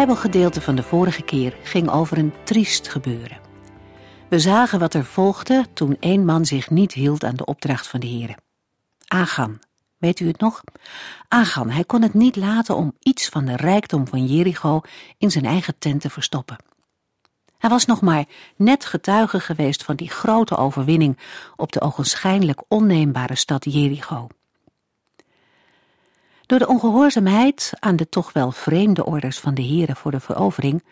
Bijbelgedeelte van de vorige keer ging over een triest gebeuren. We zagen wat er volgde toen één man zich niet hield aan de opdracht van de Heer. Agan, weet u het nog? Agan, hij kon het niet laten om iets van de rijkdom van Jericho in zijn eigen tent te verstoppen. Hij was nog maar net getuige geweest van die grote overwinning op de ogenschijnlijk onneembare stad Jericho. Door de ongehoorzaamheid aan de toch wel vreemde orders van de heren voor de verovering,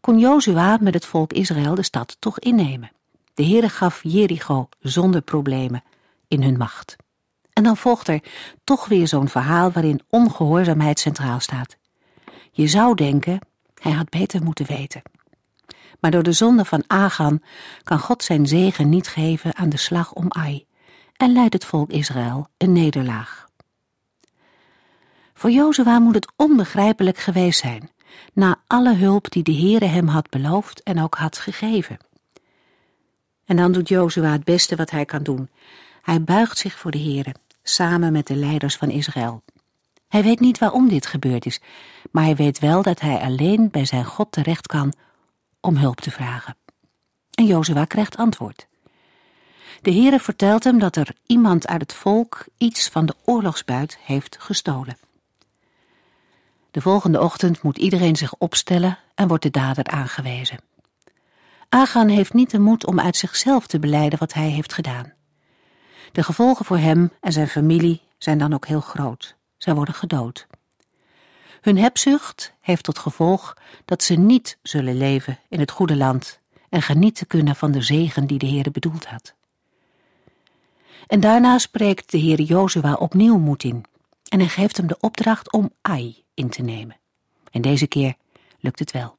kon Jozua met het volk Israël de stad toch innemen. De Heere gaf Jericho zonder problemen in hun macht. En dan volgt er toch weer zo'n verhaal waarin ongehoorzaamheid centraal staat. Je zou denken, hij had beter moeten weten. Maar door de zonde van Agan kan God zijn zegen niet geven aan de slag om Ai en leidt het volk Israël een nederlaag. Voor Jozua moet het onbegrijpelijk geweest zijn, na alle hulp die de Heere hem had beloofd en ook had gegeven. En dan doet Jozua het beste wat hij kan doen. Hij buigt zich voor de Heere, samen met de leiders van Israël. Hij weet niet waarom dit gebeurd is, maar hij weet wel dat hij alleen bij zijn God terecht kan om hulp te vragen. En Jozua krijgt antwoord. De Heere vertelt hem dat er iemand uit het volk iets van de oorlogsbuit heeft gestolen. De volgende ochtend moet iedereen zich opstellen en wordt de dader aangewezen. Agan heeft niet de moed om uit zichzelf te beleiden wat hij heeft gedaan. De gevolgen voor hem en zijn familie zijn dan ook heel groot. Zij worden gedood. Hun hebzucht heeft tot gevolg dat ze niet zullen leven in het goede land en genieten kunnen van de zegen die de Heere bedoeld had. En daarna spreekt de Heer Jozua opnieuw moed in en hij geeft hem de opdracht om Ai in te nemen. En deze keer lukt het wel.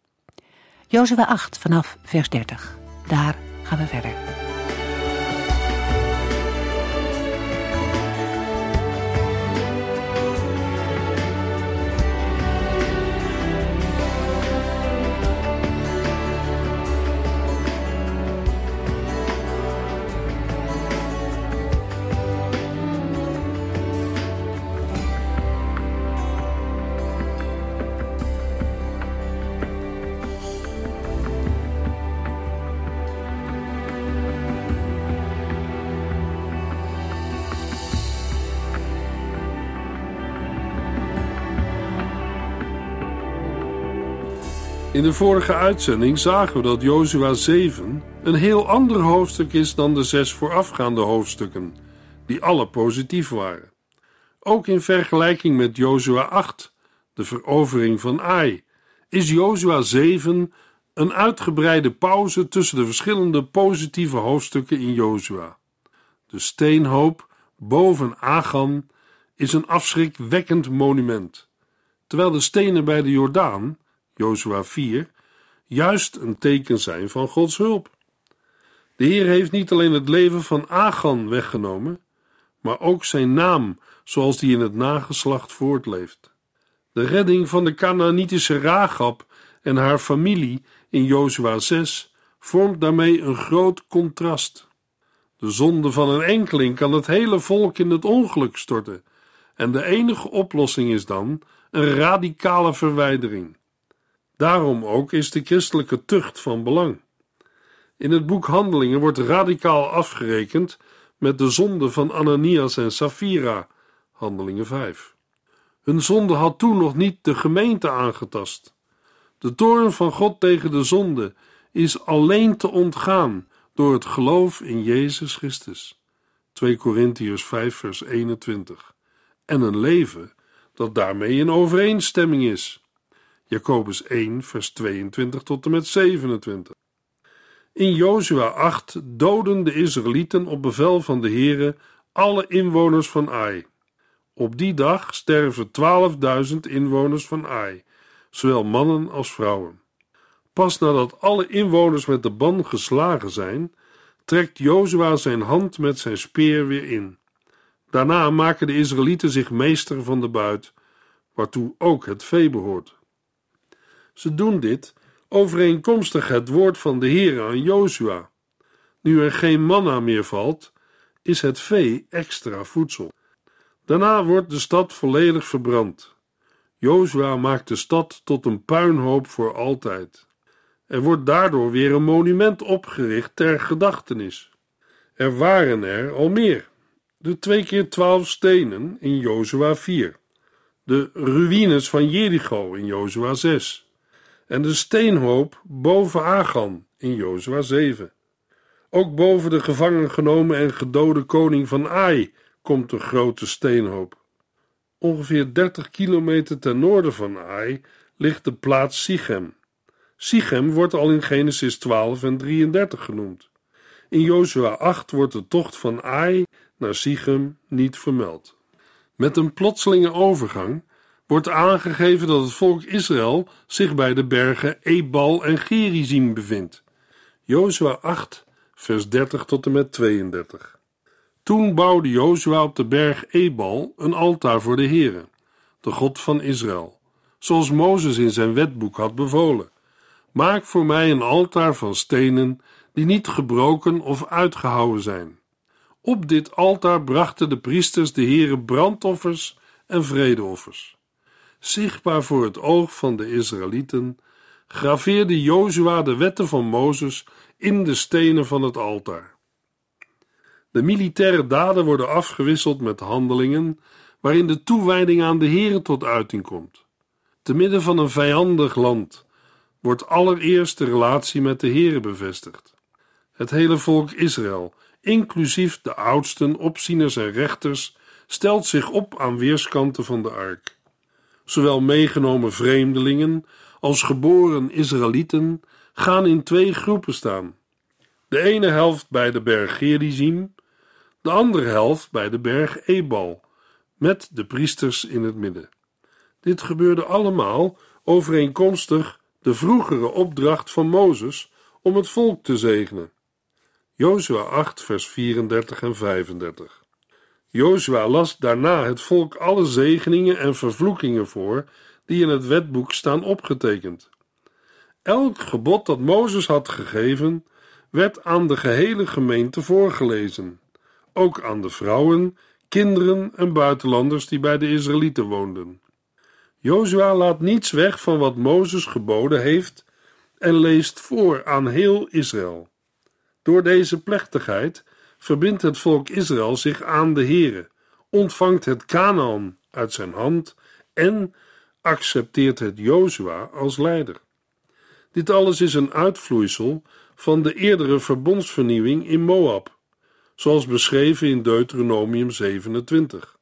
Jozua 8 vanaf vers 30. Daar gaan we verder. In de vorige uitzending zagen we dat Jozua 7 een heel ander hoofdstuk is dan de zes voorafgaande hoofdstukken, die alle positief waren. Ook in vergelijking met Jozua 8, de verovering van Ai, is Jozua 7 een uitgebreide pauze tussen de verschillende positieve hoofdstukken in Jozua. De steenhoop boven Agan is een afschrikwekkend monument, terwijl de stenen bij de Jordaan Jozua 4, juist een teken zijn van Gods hulp. De Heer heeft niet alleen het leven van Agan weggenomen, maar ook zijn naam, zoals die in het nageslacht voortleeft. De redding van de Canaanitische Ragab en haar familie in Jozua 6 vormt daarmee een groot contrast. De zonde van een enkeling kan het hele volk in het ongeluk storten, en de enige oplossing is dan een radicale verwijdering. Daarom ook is de christelijke tucht van belang. In het boek Handelingen wordt radicaal afgerekend met de zonde van Ananias en Safira, Handelingen 5. Hun zonde had toen nog niet de gemeente aangetast. De toorn van God tegen de zonde is alleen te ontgaan door het geloof in Jezus Christus. 2 Korintiërs 5 vers 21. En een leven dat daarmee in overeenstemming is. Jacobus 1, vers 22 tot en met 27. In Jozua 8 doden de Israëlieten op bevel van de Heere alle inwoners van Ai. Op die dag sterven 12.000 inwoners van Ai, zowel mannen als vrouwen. Pas nadat alle inwoners met de ban geslagen zijn, trekt Jozua zijn hand met zijn speer weer in. Daarna maken de Israëlieten zich meester van de buit, waartoe ook het vee behoort. Ze doen dit overeenkomstig het woord van de Heer aan Jozua. Nu er geen manna meer valt, is het vee extra voedsel. Daarna wordt de stad volledig verbrand. Jozua maakt de stad tot een puinhoop voor altijd. Er wordt daardoor weer een monument opgericht ter gedachtenis. Er waren er al meer. De twee keer twaalf stenen in Jozua 4. De ruïnes van Jericho in Jozua 6. En de steenhoop boven Agan in Jozua 7. Ook boven de gevangen genomen en gedode koning van Ai komt een grote steenhoop. Ongeveer 30 kilometer ten noorden van Ai ligt de plaats Sichem. Sichem wordt al in Genesis 12 en 33 genoemd. In Jozua 8 wordt de tocht van Ai naar Sichem niet vermeld. Met een plotselinge overgang wordt aangegeven dat het volk Israël zich bij de bergen Ebal en Gerizim bevindt. Jozua 8, vers 30 tot en met 32. Toen bouwde Jozua op de berg Ebal een altaar voor de Heere, de God van Israël, zoals Mozes in zijn wetboek had bevolen. Maak voor mij een altaar van stenen die niet gebroken of uitgehouwen zijn. Op dit altaar brachten de priesters de Heere brandoffers en vredeoffers. Zichtbaar voor het oog van de Israëlieten graveerde Jozua de wetten van Mozes in de stenen van het altaar. De militaire daden worden afgewisseld met handelingen waarin de toewijding aan de Heere tot uiting komt. Te midden van een vijandig land wordt allereerst de relatie met de Heere bevestigd. Het hele volk Israël, inclusief de oudsten, opzieners en rechters, stelt zich op aan weerskanten van de ark. Zowel meegenomen vreemdelingen als geboren Israëlieten gaan in twee groepen staan. De ene helft bij de berg Gerizim, de andere helft bij de berg Ebal, met de priesters in het midden. Dit gebeurde allemaal overeenkomstig de vroegere opdracht van Mozes om het volk te zegenen. Jozua 8, vers 34 en 35. Jozua las daarna het volk alle zegeningen en vervloekingen voor die in het wetboek staan opgetekend. Elk gebod dat Mozes had gegeven, werd aan de gehele gemeente voorgelezen, ook aan de vrouwen, kinderen en buitenlanders die bij de Israëlieten woonden. Jozua laat niets weg van wat Mozes geboden heeft en leest voor aan heel Israël. Door deze plechtigheid verbindt het volk Israël zich aan de Heere, ontvangt het Canaan uit zijn hand en accepteert het Jozua als leider. Dit alles is een uitvloeisel van de eerdere verbondsvernieuwing in Moab, zoals beschreven in Deuteronomium 27.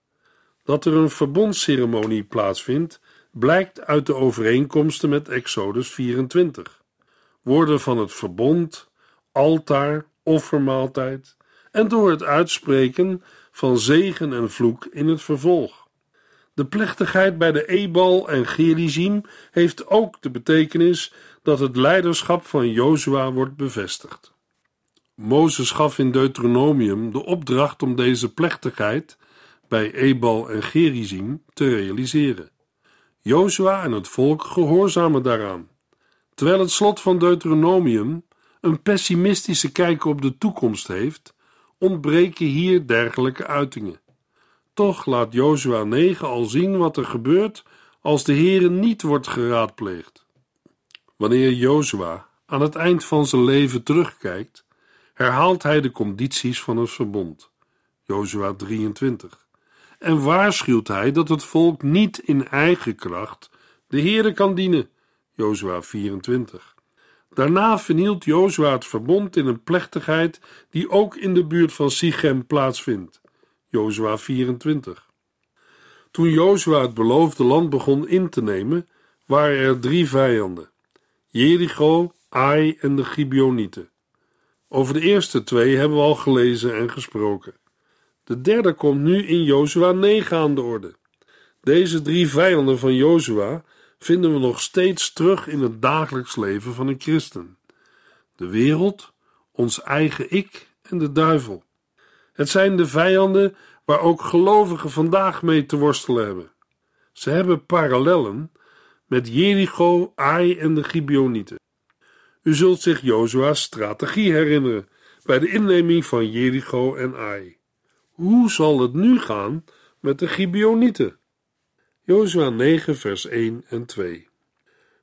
Dat er een verbondsceremonie plaatsvindt, blijkt uit de overeenkomsten met Exodus 24. Woorden van het verbond, altaar, offermaaltijd en door het uitspreken van zegen en vloek in het vervolg. De plechtigheid bij de Ebal en Gerizim heeft ook de betekenis dat het leiderschap van Jozua wordt bevestigd. Mozes gaf in Deuteronomium de opdracht om deze plechtigheid bij Ebal en Gerizim te realiseren. Jozua en het volk gehoorzamen daaraan. Terwijl het slot van Deuteronomium een pessimistische kijk op de toekomst heeft, ontbreken hier dergelijke uitingen. Toch laat Jozua 9 al zien wat er gebeurt als de Heere niet wordt geraadpleegd. Wanneer Jozua aan het eind van zijn leven terugkijkt, herhaalt hij de condities van het verbond. Jozua 23. En waarschuwt hij dat het volk niet in eigen kracht de Heere kan dienen. Jozua 24. Daarna vernielt Jozua het verbond in een plechtigheid die ook in de buurt van Sichem plaatsvindt. Jozua 24. Toen Jozua het beloofde land begon in te nemen, waren er drie vijanden: Jericho, Ai en de Gibeonieten. Over de eerste twee hebben we al gelezen en gesproken. De derde komt nu in Jozua 9 aan de orde. Deze drie vijanden van Jozua vinden we nog steeds terug in het dagelijks leven van een christen. De wereld, ons eigen ik en de duivel. Het zijn de vijanden waar ook gelovigen vandaag mee te worstelen hebben. Ze hebben parallellen met Jericho, Ai en de Gibeonieten. U zult zich Jozua's strategie herinneren bij de inneming van Jericho en Ai. Hoe zal het nu gaan met de Gibeonieten? Jozua 9 vers 1 en 2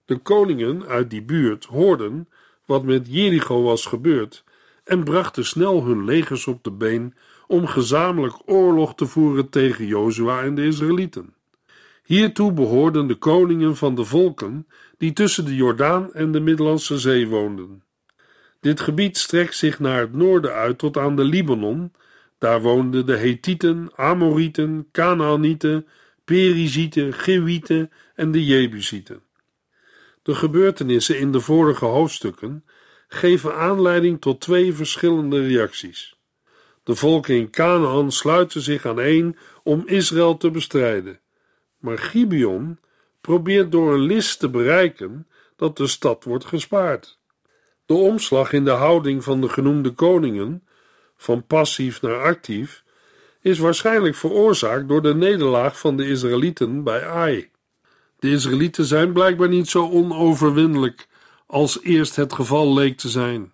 De koningen uit die buurt hoorden wat met Jericho was gebeurd en brachten snel hun legers op de been om gezamenlijk oorlog te voeren tegen Jozua en de Israëlieten. Hiertoe behoorden de koningen van de volken die tussen de Jordaan en de Middellandse Zee woonden. Dit gebied strekt zich naar het noorden uit tot aan de Libanon. Daar woonden de Hethieten, Amorieten, Canaanieten, Perizieten, Gewieten en de Jebusieten. De gebeurtenissen in de vorige hoofdstukken geven aanleiding tot twee verschillende reacties. De volken in Canaan sluiten zich aan één om Israël te bestrijden. Maar Gibeon probeert door een list te bereiken dat de stad wordt gespaard. De omslag in de houding van de genoemde koningen, van passief naar actief, is waarschijnlijk veroorzaakt door de nederlaag van de Israëlieten bij Ai. De Israëlieten zijn blijkbaar niet zo onoverwinnelijk als eerst het geval leek te zijn.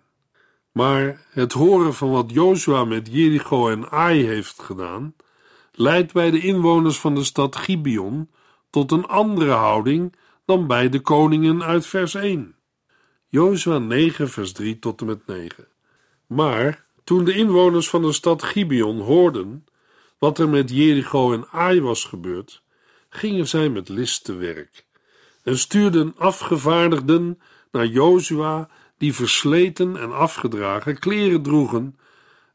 Maar het horen van wat Jozua met Jericho en Ai heeft gedaan, leidt bij de inwoners van de stad Gibeon tot een andere houding dan bij de koningen uit vers 1. Jozua 9 vers 3 tot en met 9. Maar toen de inwoners van de stad Gibeon hoorden wat er met Jericho en Ai was gebeurd, gingen zij met list te werk en stuurden afgevaardigden naar Jozua die versleten en afgedragen kleren droegen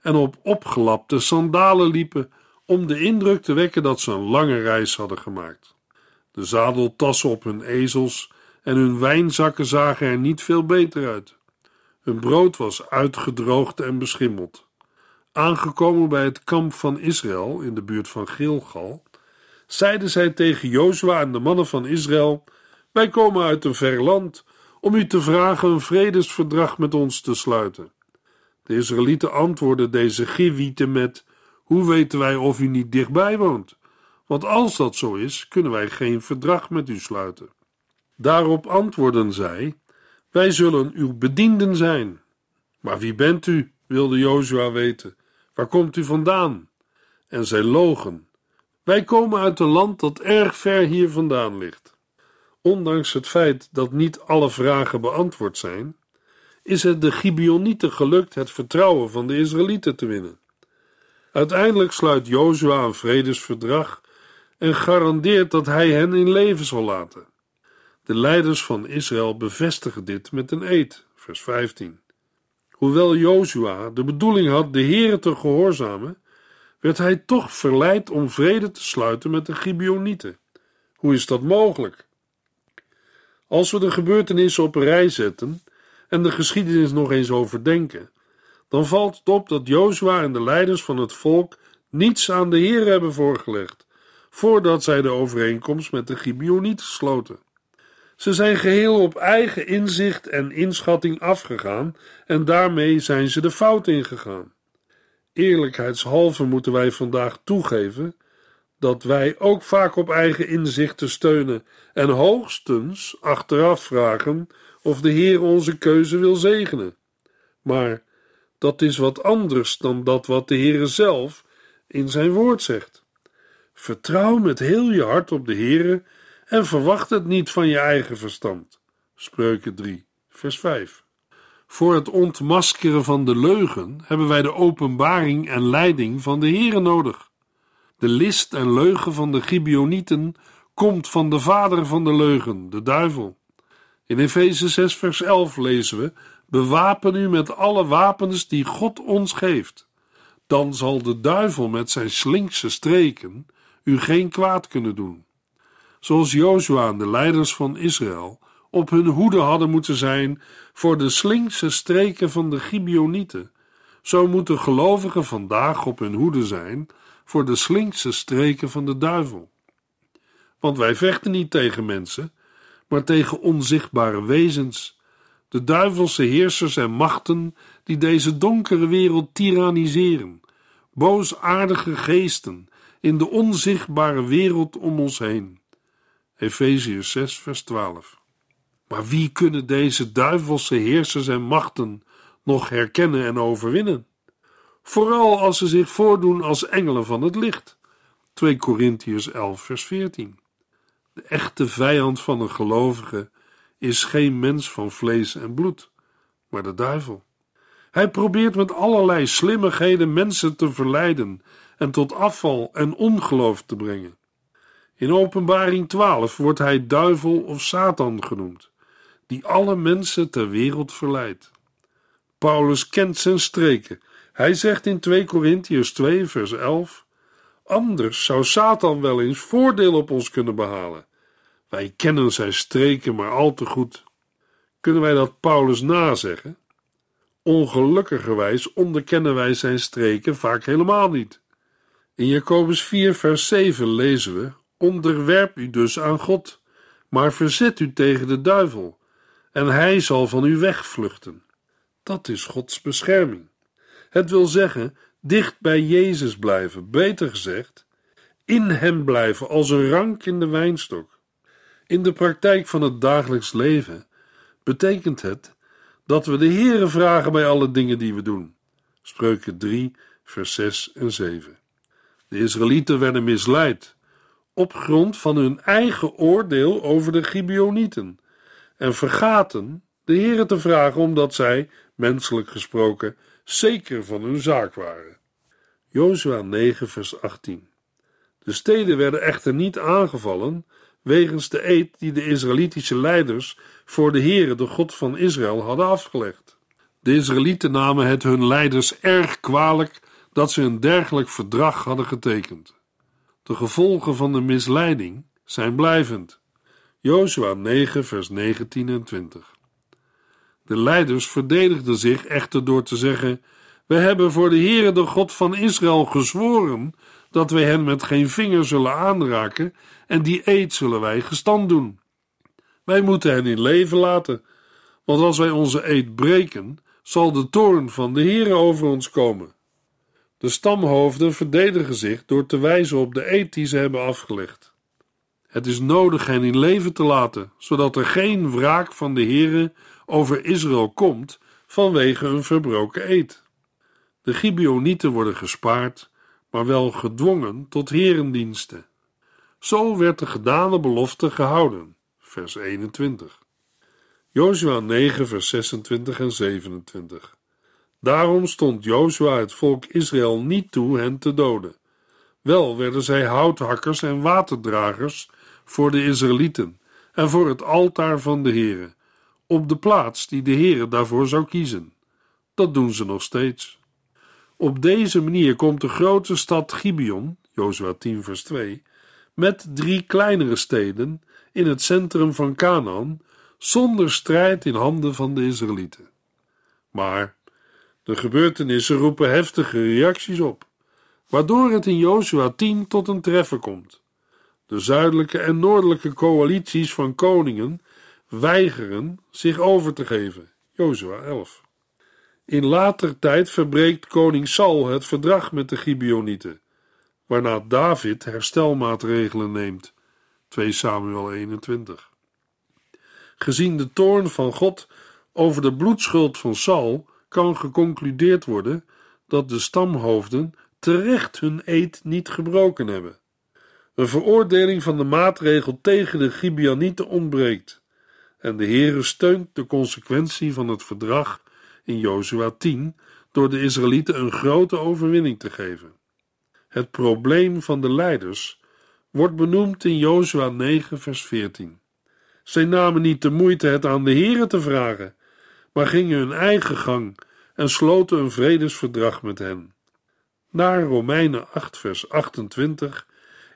en op opgelapte sandalen liepen om de indruk te wekken dat ze een lange reis hadden gemaakt. De zadeltassen op hun ezels en hun wijnzakken zagen er niet veel beter uit. Hun brood was uitgedroogd en beschimmeld. Aangekomen bij het kamp van Israël in de buurt van Gilgal, zeiden zij tegen Jozua en de mannen van Israël: Wij komen uit een ver land om u te vragen een vredesverdrag met ons te sluiten. De Israëlieten antwoordden deze Givieten met: Hoe weten wij of u niet dichtbij woont? Want als dat zo is, kunnen wij geen verdrag met u sluiten. Daarop antwoordden zij: Wij zullen uw bedienden zijn. Maar wie bent u? wilde Jozua weten. Waar komt u vandaan? En zij logen. Wij komen uit een land dat erg ver hier vandaan ligt. Ondanks het feit dat niet alle vragen beantwoord zijn, is het de Gibeonieten gelukt het vertrouwen van de Israëlieten te winnen. Uiteindelijk sluit Jozua een vredesverdrag en garandeert dat hij hen in leven zal laten. De leiders van Israël bevestigen dit met een eed, vers 15. Hoewel Jozua de bedoeling had de Heere te gehoorzamen, werd hij toch verleid om vrede te sluiten met de Gibeonieten. Hoe is dat mogelijk? Als we de gebeurtenissen op een rij zetten en de geschiedenis nog eens overdenken, dan valt het op dat Jozua en de leiders van het volk niets aan de Heer hebben voorgelegd, voordat zij de overeenkomst met de Gibeonieten sloten. Ze zijn geheel op eigen inzicht en inschatting afgegaan en daarmee zijn ze de fout ingegaan. Eerlijkheidshalve moeten wij vandaag toegeven dat wij ook vaak op eigen inzichten steunen en hoogstens achteraf vragen of de Heer onze keuze wil zegenen. Maar dat is wat anders dan dat wat de Heere zelf in zijn woord zegt. Vertrouw met heel je hart op de Heere en verwacht het niet van je eigen verstand. Spreuken 3, vers 5. Voor het ontmaskeren van de leugen hebben wij de openbaring en leiding van de Heere nodig. De list en leugen van de Gibeonieten komt van de vader van de leugen, de duivel. In Efeze 6, vers 11 lezen we: Bewapen u met alle wapens die God ons geeft. Dan zal de duivel met zijn slinkse streken u geen kwaad kunnen doen. Zoals Jozua en de leiders van Israël op hun hoede hadden moeten zijn voor de slinkse streken van de Gibeonieten, zo moeten gelovigen vandaag op hun hoede zijn voor de slinkse streken van de duivel. Want wij vechten niet tegen mensen, maar tegen onzichtbare wezens, de duivelse heersers en machten die deze donkere wereld tiranniseren, boosaardige geesten in de onzichtbare wereld om ons heen. Efeziërs 6, vers 12. Maar wie kunnen deze duivelse heersers en machten nog herkennen en overwinnen? Vooral als ze zich voordoen als engelen van het licht. 2 Korintiërs 11, vers 14. De echte vijand van een gelovige is geen mens van vlees en bloed, maar de duivel. Hij probeert met allerlei slimmigheden mensen te verleiden en tot afval en ongeloof te brengen. In Openbaring 12 wordt hij duivel of Satan genoemd, die alle mensen ter wereld verleidt. Paulus kent zijn streken. Hij zegt in 2 Korintiërs 2 vers 11: Anders zou Satan wel eens voordeel op ons kunnen behalen. Wij kennen zijn streken maar al te goed. Kunnen wij dat Paulus nazeggen? Ongelukkigerwijs onderkennen wij zijn streken vaak helemaal niet. In Jacobus 4, vers 7 lezen we: Onderwerp u dus aan God, maar verzet u tegen de duivel, en hij zal van u wegvluchten. Dat is Gods bescherming. Het wil zeggen, dicht bij Jezus blijven, beter gezegd, in hem blijven als een rank in de wijnstok. In de praktijk van het dagelijks leven betekent het dat we de Heere vragen bij alle dingen die we doen. Spreuken 3, vers 6 en 7. De Israëlieten werden misleid op grond van hun eigen oordeel over de Gibeonieten en vergaten de Heere te vragen omdat zij, menselijk gesproken, zeker van hun zaak waren. Jozua 9, vers 18. De steden werden echter niet aangevallen wegens de eed die de Israëlitische leiders voor de Heere, de God van Israël, hadden afgelegd. De Israëlieten namen het hun leiders erg kwalijk dat ze een dergelijk verdrag hadden getekend. De gevolgen van de misleiding zijn blijvend. Jozua 9, vers 19 en 20. De leiders verdedigden zich echter door te zeggen: We hebben voor de Heere, de God van Israël, gezworen dat wij hen met geen vinger zullen aanraken en die eed zullen wij gestand doen. Wij moeten hen in leven laten, want als wij onze eed breken, zal de toorn van de Heere over ons komen. De stamhoofden verdedigen zich door te wijzen op de eed die ze hebben afgelegd. Het is nodig hen in leven te laten, zodat er geen wraak van de Heere over Israël komt vanwege een verbroken eed. De Gibeonieten worden gespaard, maar wel gedwongen tot herendiensten. Zo werd de gedane belofte gehouden. Vers 21. Jozua 9, vers 26 en 27. Daarom stond Jozua het volk Israël niet toe hen te doden. Wel werden zij houthakkers en waterdragers voor de Israëlieten en voor het altaar van de Heere, op de plaats die de Heere daarvoor zou kiezen. Dat doen ze nog steeds. Op deze manier komt de grote stad Gibeon, Jozua 10 vers 2, met drie kleinere steden in het centrum van Canaan, zonder strijd in handen van de Israëlieten. Maar de gebeurtenissen roepen heftige reacties op, waardoor het in Jozua 10 tot een treffen komt. De zuidelijke en noordelijke coalities van koningen weigeren zich over te geven. Jozua 11. In later tijd verbreekt koning Saul het verdrag met de Gibeonieten, waarna David herstelmaatregelen neemt. 2 Samuel 21. Gezien de toorn van God over de bloedschuld van Saul kan geconcludeerd worden dat de stamhoofden terecht hun eed niet gebroken hebben. Een veroordeling van de maatregel tegen de Gibeonieten ontbreekt en de Heere steunt de consequentie van het verdrag in Jozua 10 door de Israëlieten een grote overwinning te geven. Het probleem van de leiders wordt benoemd in Jozua 9 vers 14. Zij namen niet de moeite het aan de Heere te vragen, maar gingen hun eigen gang en sloten een vredesverdrag met hen. Naar Romeinen 8 vers 28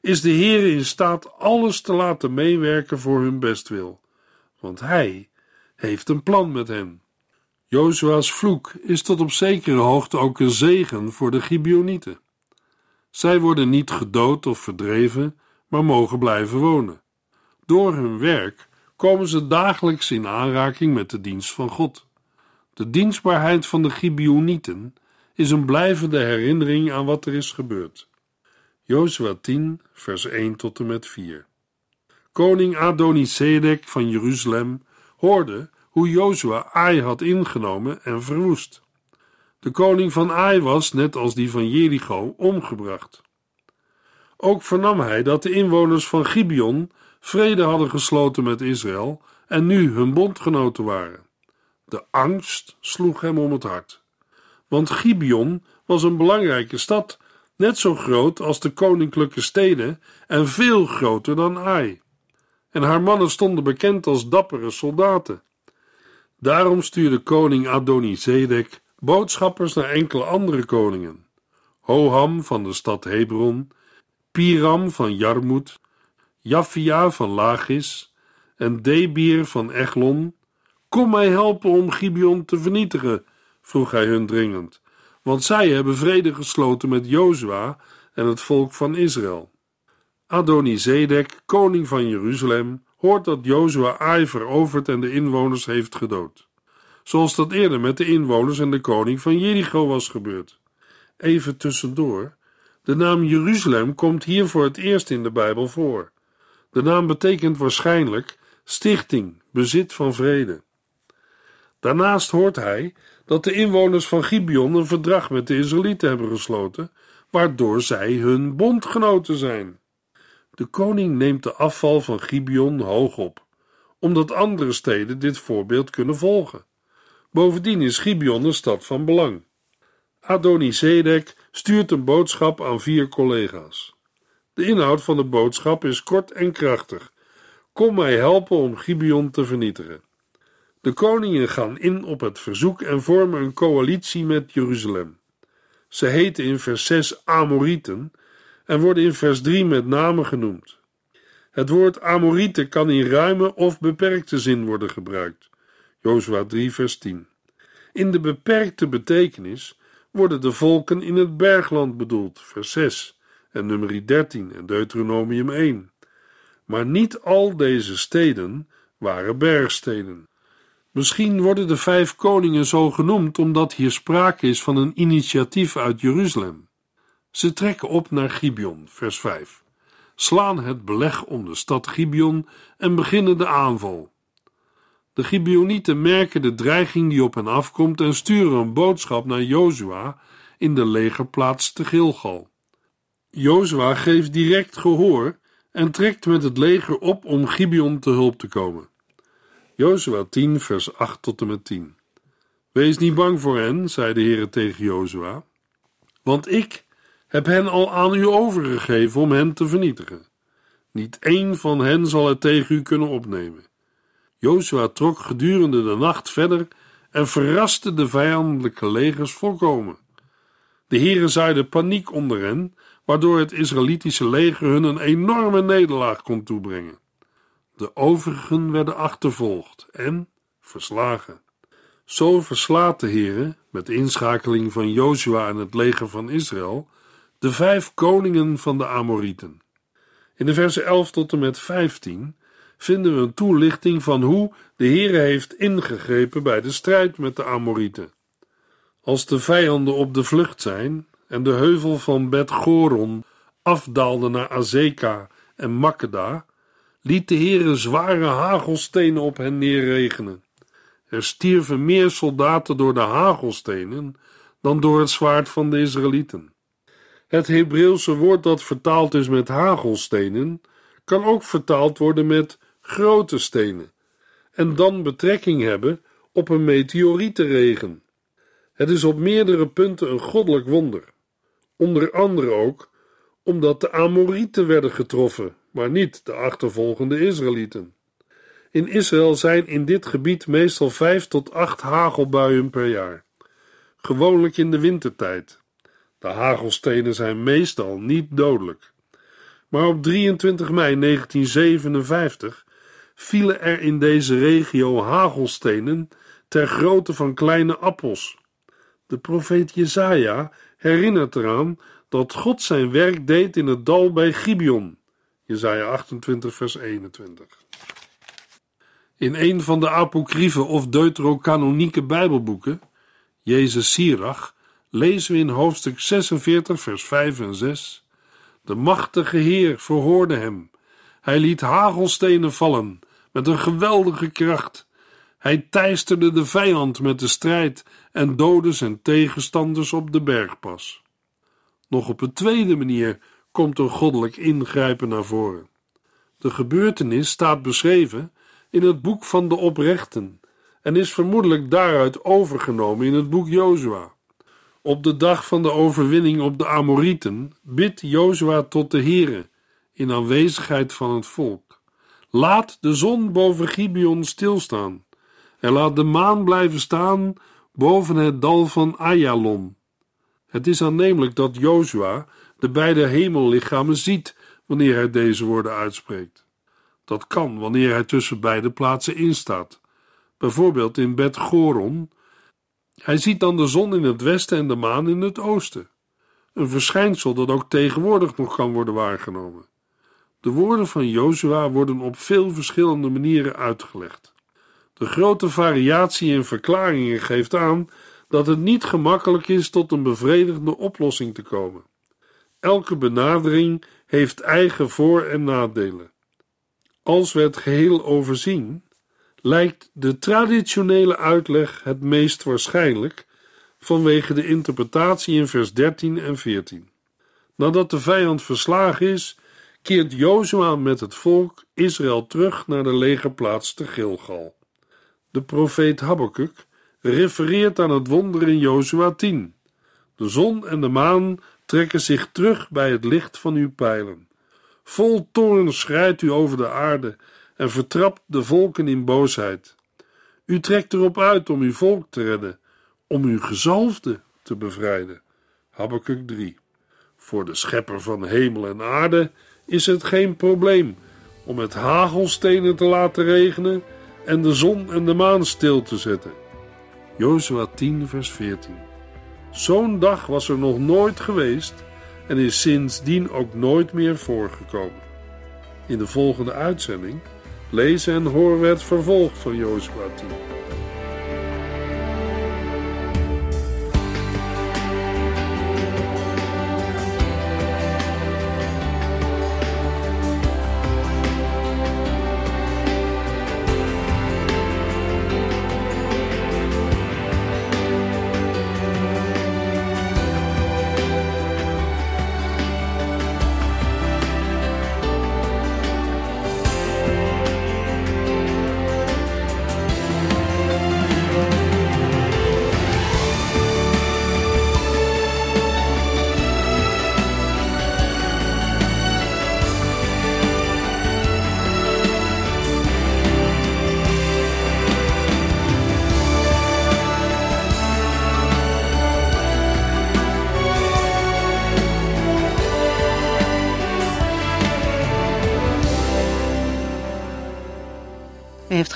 is de Heere in staat alles te laten meewerken voor hun bestwil, want Hij heeft een plan met hen. Jozua's vloek is tot op zekere hoogte ook een zegen voor de Gibeonieten. Zij worden niet gedood of verdreven, maar mogen blijven wonen. Door hun werk komen ze dagelijks in aanraking met de dienst van God. De dienstbaarheid van de Gibeonieten is een blijvende herinnering aan wat er is gebeurd. Jozua 10, vers 1 tot en met 4. Koning Adonisedek van Jeruzalem hoorde hoe Jozua Ai had ingenomen en verwoest. De koning van Ai was, net als die van Jericho, omgebracht. Ook vernam hij dat de inwoners van Gibeon vrede hadden gesloten met Israël en nu hun bondgenoten waren. De angst sloeg hem om het hart. Want Gibeon was een belangrijke stad, net zo groot als de koninklijke steden en veel groter dan Ai. En haar mannen stonden bekend als dappere soldaten. Daarom stuurde koning Adonizedek boodschappers naar enkele andere koningen: Hoham van de stad Hebron, Piram van Jarmut, Jaffia van Lagis en Debir van Eglon. Kom mij helpen om Gibeon te vernietigen, vroeg hij hun dringend, want zij hebben vrede gesloten met Jozua en het volk van Israël. Adonizedek, koning van Jeruzalem, hoort dat Jozua Ai veroverd en de inwoners heeft gedood. Zoals dat eerder met de inwoners en de koning van Jericho was gebeurd. Even tussendoor, de naam Jeruzalem komt hier voor het eerst in de Bijbel voor. De naam betekent waarschijnlijk stichting, bezit van vrede. Daarnaast hoort hij dat de inwoners van Gibeon een verdrag met de Israëlieten hebben gesloten, waardoor zij hun bondgenoten zijn. De koning neemt de afval van Gibeon hoog op, omdat andere steden dit voorbeeld kunnen volgen. Bovendien is Gibeon een stad van belang. Adonizedek stuurt een boodschap aan vier collega's. De inhoud van de boodschap is kort en krachtig. Kom mij helpen om Gibeon te vernietigen. De koningen gaan in op het verzoek en vormen een coalitie met Jeruzalem. Ze heten in vers 6 Amorieten en worden in vers 3 met name genoemd. Het woord Amorieten kan in ruime of beperkte zin worden gebruikt. Jozua 3 vers 10. In de beperkte betekenis worden de volken in het bergland bedoeld, vers 6 en nummer 13 en Deuteronomium 1. Maar niet al deze steden waren bergsteden. Misschien worden de vijf koningen zo genoemd omdat hier sprake is van een initiatief uit Jeruzalem. Ze trekken op naar Gibeon, vers 5, slaan het beleg om de stad Gibeon en beginnen de aanval. De Gibeonieten merken de dreiging die op hen afkomt en sturen een boodschap naar Jozua in de legerplaats te Gilgal. Jozua geeft direct gehoor en trekt met het leger op om Gibeon te hulp te komen. Jozua 10, vers 8 tot en met 10. Wees niet bang voor hen, zei de Heer tegen Jozua, want ik heb hen al aan u overgegeven om hen te vernietigen. Niet één van hen zal het tegen u kunnen opnemen. Jozua trok gedurende de nacht verder en verraste de vijandelijke legers volkomen. De Heere zaaide paniek onder hen, waardoor het Israëlitische leger hun een enorme nederlaag kon toebrengen. De overigen werden achtervolgd en verslagen. Zo verslaat de Heere, met inschakeling van Jozua en het leger van Israël, de vijf koningen van de Amorieten. In de versen 11 tot en met 15 vinden we een toelichting van hoe de Heere heeft ingegrepen bij de strijd met de Amorieten. Als de vijanden op de vlucht zijn en de heuvel van Bet Goron afdaalde naar Azeka en Makkeda, liet de Heere zware hagelstenen op hen neerregenen. Er stierven meer soldaten door de hagelstenen dan door het zwaard van de Israëlieten. Het Hebreeuwse woord dat vertaald is met hagelstenen, kan ook vertaald worden met grote stenen, en dan betrekking hebben op een meteorietenregen. Het is op meerdere punten een goddelijk wonder. Onder andere ook omdat de Amorieten werden getroffen, maar niet de achtervolgende Israëlieten. In Israël zijn in dit gebied meestal vijf tot acht hagelbuien per jaar, gewoonlijk in de wintertijd. De hagelstenen zijn meestal niet dodelijk. Maar op 23 mei 1957 vielen er in deze regio hagelstenen ter grootte van kleine appels. De profeet Jezaja herinnert eraan dat God zijn werk deed in het dal bij Gibeon. Jezaja 28 vers 21. In een van de apocryfe of deuterocanonieke Bijbelboeken, Jezus Sirach, lezen we in hoofdstuk 46, vers 5 en 6: De machtige Heer verhoorde hem. Hij liet hagelstenen vallen met een geweldige kracht. Hij teisterde de vijand met de strijd en doodde zijn tegenstanders op de bergpas. Nog op een tweede manier komt er goddelijk ingrijpen naar voren. De gebeurtenis staat beschreven in het boek van de oprechten en is vermoedelijk daaruit overgenomen in het boek Jozua. Op de dag van de overwinning op de Amorieten bidt Jozua tot de Here in aanwezigheid van het volk. Laat de zon boven Gibeon stilstaan en laat de maan blijven staan boven het dal van Ayalon. Het is aannemelijk dat Jozua de beide hemellichamen ziet wanneer hij deze woorden uitspreekt. Dat kan wanneer hij tussen beide plaatsen instaat, bijvoorbeeld in Bet Goron. Hij ziet dan de zon in het westen en de maan in het oosten. Een verschijnsel dat ook tegenwoordig nog kan worden waargenomen. De woorden van Jozua worden op veel verschillende manieren uitgelegd. De grote variatie in verklaringen geeft aan dat het niet gemakkelijk is tot een bevredigende oplossing te komen. Elke benadering heeft eigen voor- en nadelen. Als we het geheel overzien, lijkt de traditionele uitleg het meest waarschijnlijk vanwege de interpretatie in vers 13 en 14. Nadat de vijand verslagen is, keert Jozua met het volk Israël terug naar de legerplaats te Gilgal. De profeet Habakkuk refereert aan het wonder in Jozua 10. De zon en de maan trekken zich terug bij het licht van uw pijlen. Vol toorn schrijdt u over de aarde en vertrapt de volken in boosheid. U trekt erop uit om uw volk te redden, om uw gezalfde te bevrijden. Habakkuk 3. Voor de schepper van hemel en aarde is het geen probleem om met hagelstenen te laten regenen en de zon en de maan stil te zetten. Jozua 10 vers 14 Zo'n dag was er nog nooit geweest en is sindsdien ook nooit meer voorgekomen. In de volgende uitzending lezen en horen we het vervolg van Jozua 10.